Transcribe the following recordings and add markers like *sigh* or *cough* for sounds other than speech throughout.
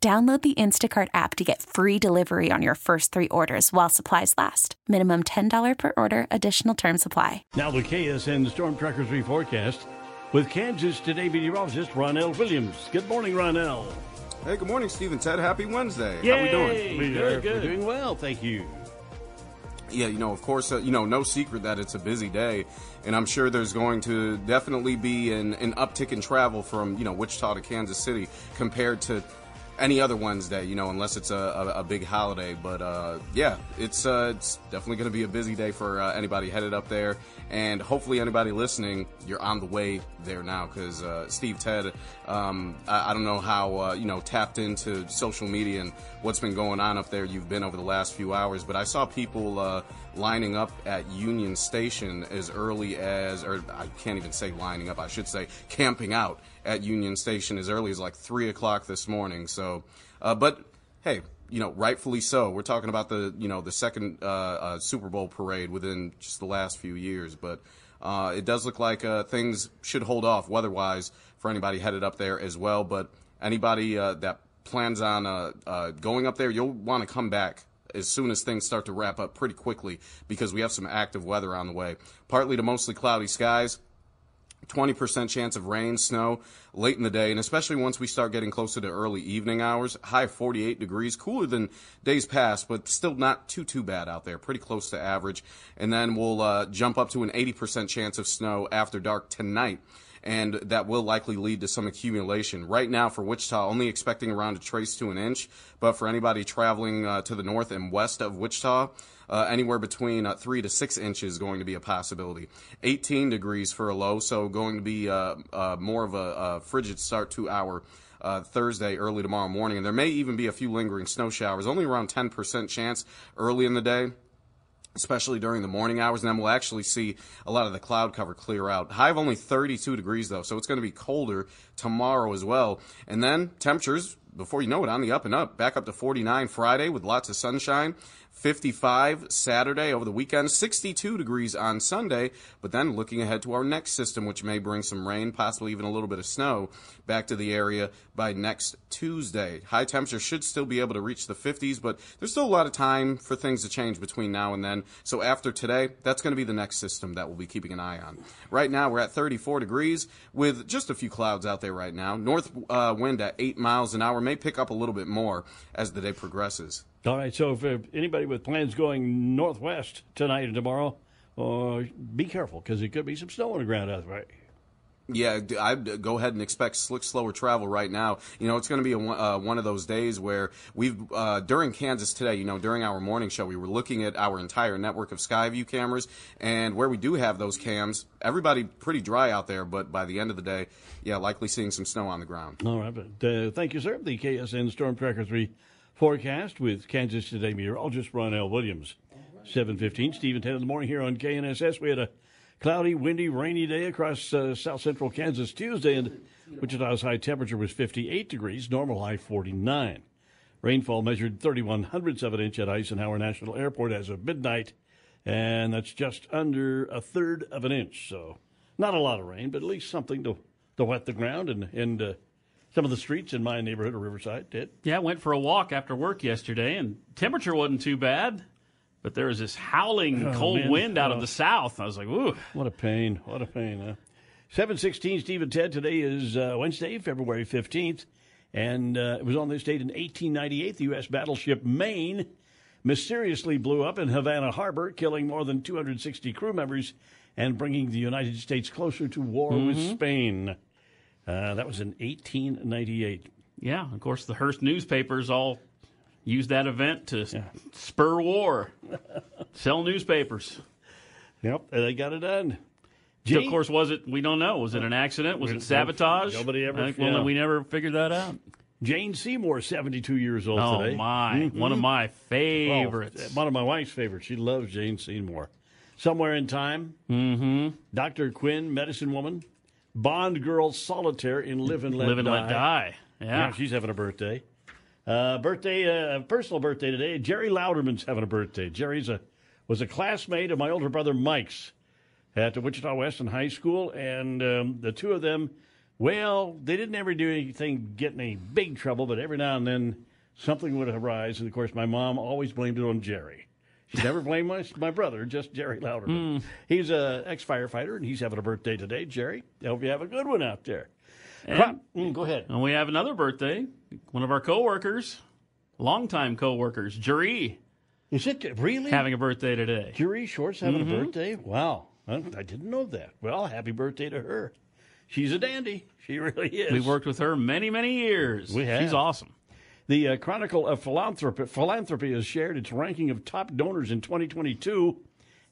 Download the Instacart app to get free delivery on your first three orders while supplies last. Minimum $10 per order, additional term supply. Now, the KSN Storm Tracker 3 forecast with Kansas Today meteorologist Ronell Williams. Good morning, Ronell. Hey, good morning, Steve and Ted. Happy Wednesday. Yay! How we doing? We Good, are good. we're doing well, thank you. Yeah, you know, of course, uh, you know, no secret that it's a busy day, and I'm sure there's going to definitely be an, an uptick in travel from, you know, Wichita to Kansas City compared to any other Wednesday, you know, unless it's a, a, a big holiday. But uh, yeah, it's uh, it's definitely going to be a busy day for uh, anybody headed up there, and hopefully anybody listening, you're on the way there now because uh, Steve Ted, um, I, I don't know how uh, you know tapped into social media and what's been going on up there. You've been over the last few hours, but I saw people uh, lining up at Union Station as early as, or I can't even say lining up, I should say camping out at Union Station as early as like three o'clock this morning. So, uh, but hey, you know, rightfully so. We're talking about the you know the second uh, uh, Super Bowl parade within just the last few years, but uh, it does look like uh, things should hold off weather-wise for anybody headed up there as well. But anybody uh, that plans on going up there, you'll want to come back as soon as things start to wrap up pretty quickly because we have some active weather on the way. Partly to mostly cloudy skies. 20% chance of rain, snow late in the day, and especially once we start getting closer to early evening hours. High 48 degrees, cooler than days past, but still not too, too bad out there. Pretty close to average. And then we'll uh, jump up to an 80% chance of snow after dark tonight. And that will likely lead to some accumulation. Right now, for Wichita, only expecting around a trace to an inch. But for anybody traveling uh, to the north and west of Wichita, uh, anywhere between uh, three to six inches going to be a possibility. 18 degrees for a low, so going to be uh, uh, more of a, a frigid start to our uh, Thursday, early tomorrow morning. And there may even be a few lingering snow showers, only around 10% chance early in the day especially during the morning hours, and then we'll actually see a lot of the cloud cover clear out. High of only 32 degrees though, so it's going to be colder tomorrow as well. And then temperatures, before you know it, on the up and up, back up to 49 Friday with lots of sunshine. 55 Saturday over the weekend, 62 degrees on Sunday, but then looking ahead to our next system, which may bring some rain, possibly even a little bit of snow back to the area by next Tuesday. High temperature should still be able to reach the 50s, but there's still a lot of time for things to change between now and then. So after today, that's going to be the next system that we'll be keeping an eye on. Right now, we're at 34 degrees with just a few clouds out there right now. North uh, wind at 8 miles an hour may pick up a little bit more as the day progresses. All right, so if anybody with plans going northwest tonight and tomorrow, uh, be careful because there could be some snow on the ground out there. Yeah, I'd go ahead and expect slick, slower travel right now. You know, it's going to be a, one- uh, one of those days where we've, uh, during Kansas today, you know, during our morning show, we were looking at our entire network of Skyview cameras, and where we do have those cams, everybody pretty dry out there, but by the end of the day, yeah, likely seeing some snow on the ground. All right, but uh, thank you, sir. The KSN Storm Tracker 3 forecast with Kansas Today meteorologist Ronell Williams. 715, Steve and Ted in the morning here on KNSS. We had a cloudy, windy, rainy day across uh, south central Kansas Tuesday, and Wichita's high temperature was 58 degrees, normal high 49. Rainfall measured 31 hundredths of an inch at Eisenhower National Airport as of midnight, and that's just under a third of an inch. So, not a lot of rain, but at least something to, to wet the ground and, and uh, some of the streets in my neighborhood of Riverside did. Yeah, I went for a walk after work yesterday, and temperature wasn't too bad, but there was this howling Oh, cold man. wind out Oh. of the south. I was like, ooh. What a pain. What a pain. Huh? 716 Steve and Ted. Today is uh, Wednesday, February 15th. And uh, it was on this date in 1898 the U.S. battleship Maine mysteriously blew up in Havana Harbor, killing more than 260 crew members and bringing the United States closer to war with Spain. Uh, that was in 1898. Yeah, of course, the Hearst newspapers all used that event to spur war, sell newspapers. Yep, and they got it done. So, of course, was it? We don't know. Was it an accident? Was it sabotage? Nobody ever- think, well, yeah. we never figured that out. Jane Seymour, 72 years old Oh today. my! One of my Oh, favorites. one of my wife's favorites. She loves Jane Seymour. Somewhere in Time. Mm-hmm. Dr. Quinn, Medicine Woman. Bond Girl Solitaire in Live and Let Live and Die. let die. Yeah, Yeah. she's having a birthday. Uh, birthday, uh, personal birthday today. Jerry Louderman's having a birthday. Jerry's a was a classmate of my older brother Mike's at the Wichita Western High School, and um, the two of them, well, they didn't ever do anything, get in any big trouble, but every now and then something would arise, and of course my mom always blamed it on Jerry. She never blamed my, my brother, just Jerry Louderman. He's a ex firefighter, and he's having a birthday today. Jerry, I hope you have a good one out there. Crop- mm, go ahead. And we have another birthday. One of our coworkers, longtime coworkers, Jerry, Is it really? having a birthday today. Curie Short's having a birthday? Wow. I didn't know that. Well, happy birthday to her. She's a dandy. She really is. We've worked with her many, many years. We have. She's awesome. The uh, Chronicle of Philanthropy, Philanthropy has shared its ranking of top donors in 2022.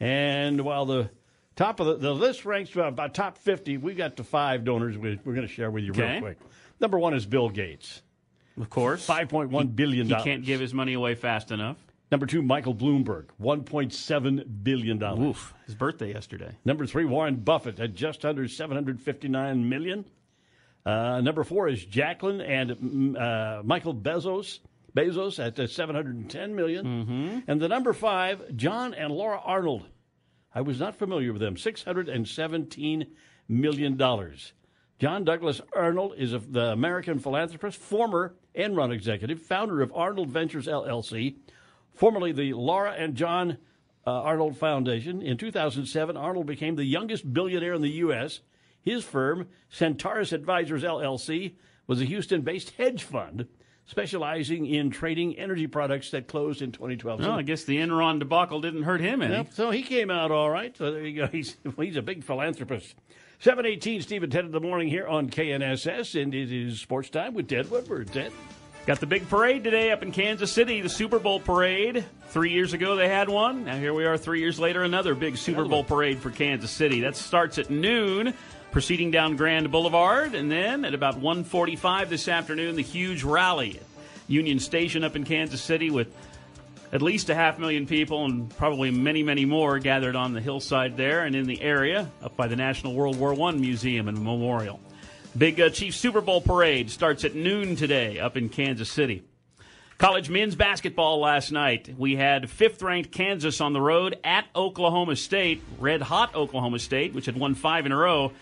And while the top of the, the list ranks about, about top 50, we got the five donors we, we're going to share with you Okay. real quick. Number one is Bill Gates, Of course. $5.1 billion. He can't give his money away fast enough. Number two, Michael Bloomberg, $1.7 billion. Oof. His birthday yesterday. Number three, Warren Buffett at just under 759 million. Uh, number four is Jacqueline and mm, uh, Michael Bezos. Bezos at uh, 710 million. Mm-hmm. And the number five, John and Laura Arnold. I was not familiar with them. 617 million dollars. John Douglas Arnold is a, the American philanthropist, former Enron executive, founder of Arnold Ventures LLC, formerly the Laura and John uh, Arnold Foundation. In 2007, Arnold became the youngest billionaire in the U.S. His firm, Centaurus Advisors LLC, was a Houston based hedge fund specializing in trading energy products that closed in 2012. So- Well, I guess the Enron debacle didn't hurt him any. Yep, so he came out all right. So there you go. *laughs* He's, he's a big philanthropist. 718, Steve and Ted in the morning here on KNSS, and it is sports time with Ted Woodward. Ted? Got the big parade today up in Kansas City, the Super Bowl parade. Three years ago they had one. Now here we are three years later, another big Super Bowl parade for Kansas City. That starts at noon, proceeding down Grand Boulevard, and then at about 1:45 this afternoon, the huge rally at Union Station up in Kansas City with at least a half million people and probably many, many more gathered on the hillside there and in the area up by the National World War I Museum and Memorial. Big uh, Chief Super Bowl parade starts at noon today up in Kansas City. College men's basketball last night. We had fifth ranked Kansas on the road at Oklahoma State, red hot Oklahoma State, which had won five in a row.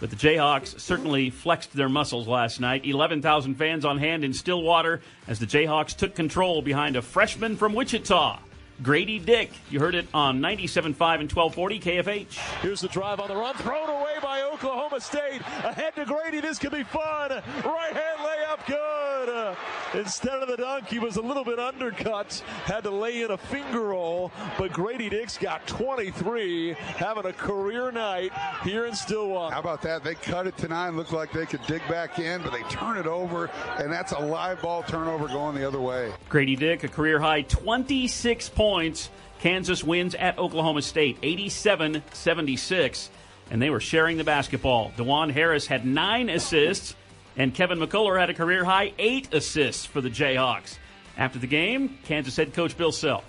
But the Jayhawks certainly flexed their muscles last night. 11,000 fans on hand in Stillwater as the Jayhawks took control behind a freshman from Wichita, Grady Dick. You heard it on 97.5 and 1240 KFH. Here's the drive on the run, thrown away by Oklahoma State. Ahead to Grady. This could be fun. Right hand layup, good. Instead of the dunk, he was a little bit undercut. Had to lay in a finger roll, but Grady Dick's got 23, having a career night here in Stillwater. How about that? They cut it to nine. Looked like they could dig back in, but they turn it over, and that's a live ball turnover going the other way. Grady Dick, a career high 26 points. Kansas wins at Oklahoma State 87 76, and they were sharing the basketball. Dajuan Harris had nine assists, and Kevin McCullar had a career high eight assists for the Jayhawks. After the game, Kansas head coach Bill Self.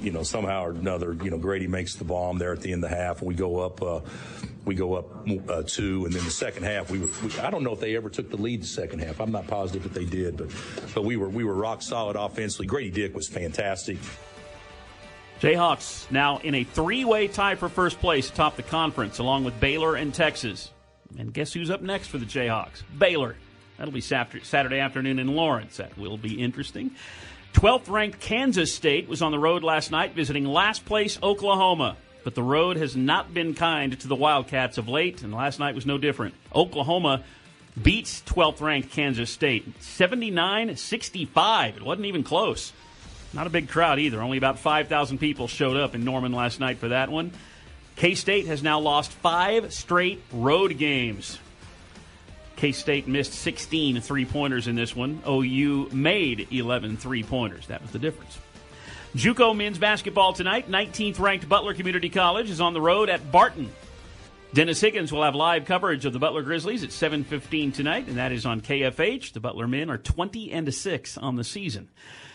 you know, somehow or another, you know, Grady makes the bomb there at the end of the half. We go up, uh, we go up uh, two, and then the second half, we were. We, I don't know if they ever took the lead the second half. I'm not positive that they did, but but we were we were rock solid offensively. Grady Dick was fantastic. Jayhawks now in a three way tie for first place atop the conference, along with Baylor and Texas. And guess who's up next for the Jayhawks? Baylor. That'll be Saturday afternoon in Lawrence. That will be interesting. 12th ranked Kansas State was on the road last night visiting last place Oklahoma. But the road has not been kind to the Wildcats of late, and last night was no different. Oklahoma beats 12th ranked Kansas State 79 65. It wasn't even close. Not a big crowd either. Only about 5,000 people showed up in Norman last night for that one. K State has now lost five straight road games. K State missed 16 three pointers in this one. OU made 11 three pointers. That was the difference. Juco men's basketball tonight. 19th ranked Butler Community College is on the road at Barton. Dennis Higgins will have live coverage of the Butler Grizzlies at 7:15 tonight, and that is on KFH. The Butler men are 20 and 6 on the season.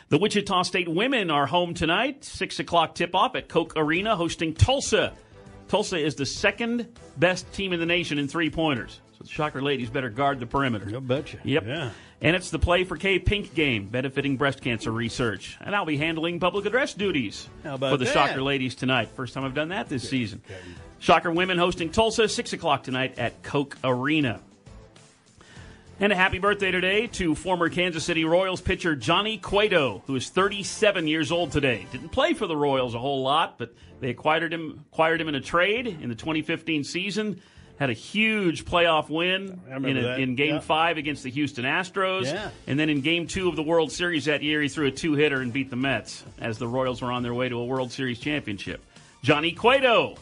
The Wichita State women are home tonight. Six o'clock tip-off at Koch Arena, hosting Tulsa. Tulsa is the second best team in the nation in three pointers. So the Shocker ladies better guard the perimeter. i'll betcha. Yep. Yeah. And it's the Play for K Pink game benefiting breast cancer research. And I'll be handling public address duties How about for the that? Shocker ladies tonight. First time I've done that this season. Shocker women hosting Tulsa, 6 o'clock tonight at Koch Arena. And a happy birthday today to former Kansas City Royals pitcher Johnny Cueto, who is 37 years old today. Didn't play for the Royals a whole lot, but they acquired him acquired him in a trade in the 2015 season. Had a huge playoff win in, a, in Game Yeah. Five against the Houston Astros, Yeah. and then in Game Two of the World Series that year, he threw a two hitter and beat the Mets as the Royals were on their way to a World Series championship. Johnny Cueto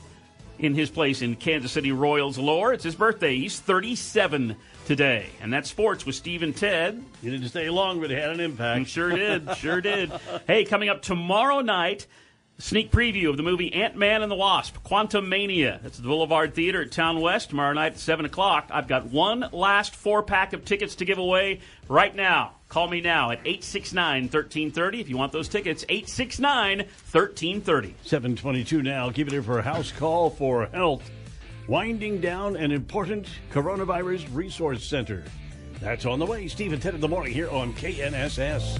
in his place in Kansas City Royals lore. It's his birthday. He's 37 today. And that's sports with Steve and Ted. You didn't stay long, but it had an impact. Sure did. Sure did. *laughs* Hey, coming up tomorrow night, sneak preview of the movie Ant Man and the Wasp, Quantumania. That's the Boulevard Theater at Town West tomorrow night at 7 o'clock. I've got one last four pack of tickets to give away right now. Call me now at 869 1330 if you want those tickets. 869 1330. 722 now. Keep it here for a house call for health. Winding down an important coronavirus resource center. That's on the way. Steve and Ted in the morning here on KNSS.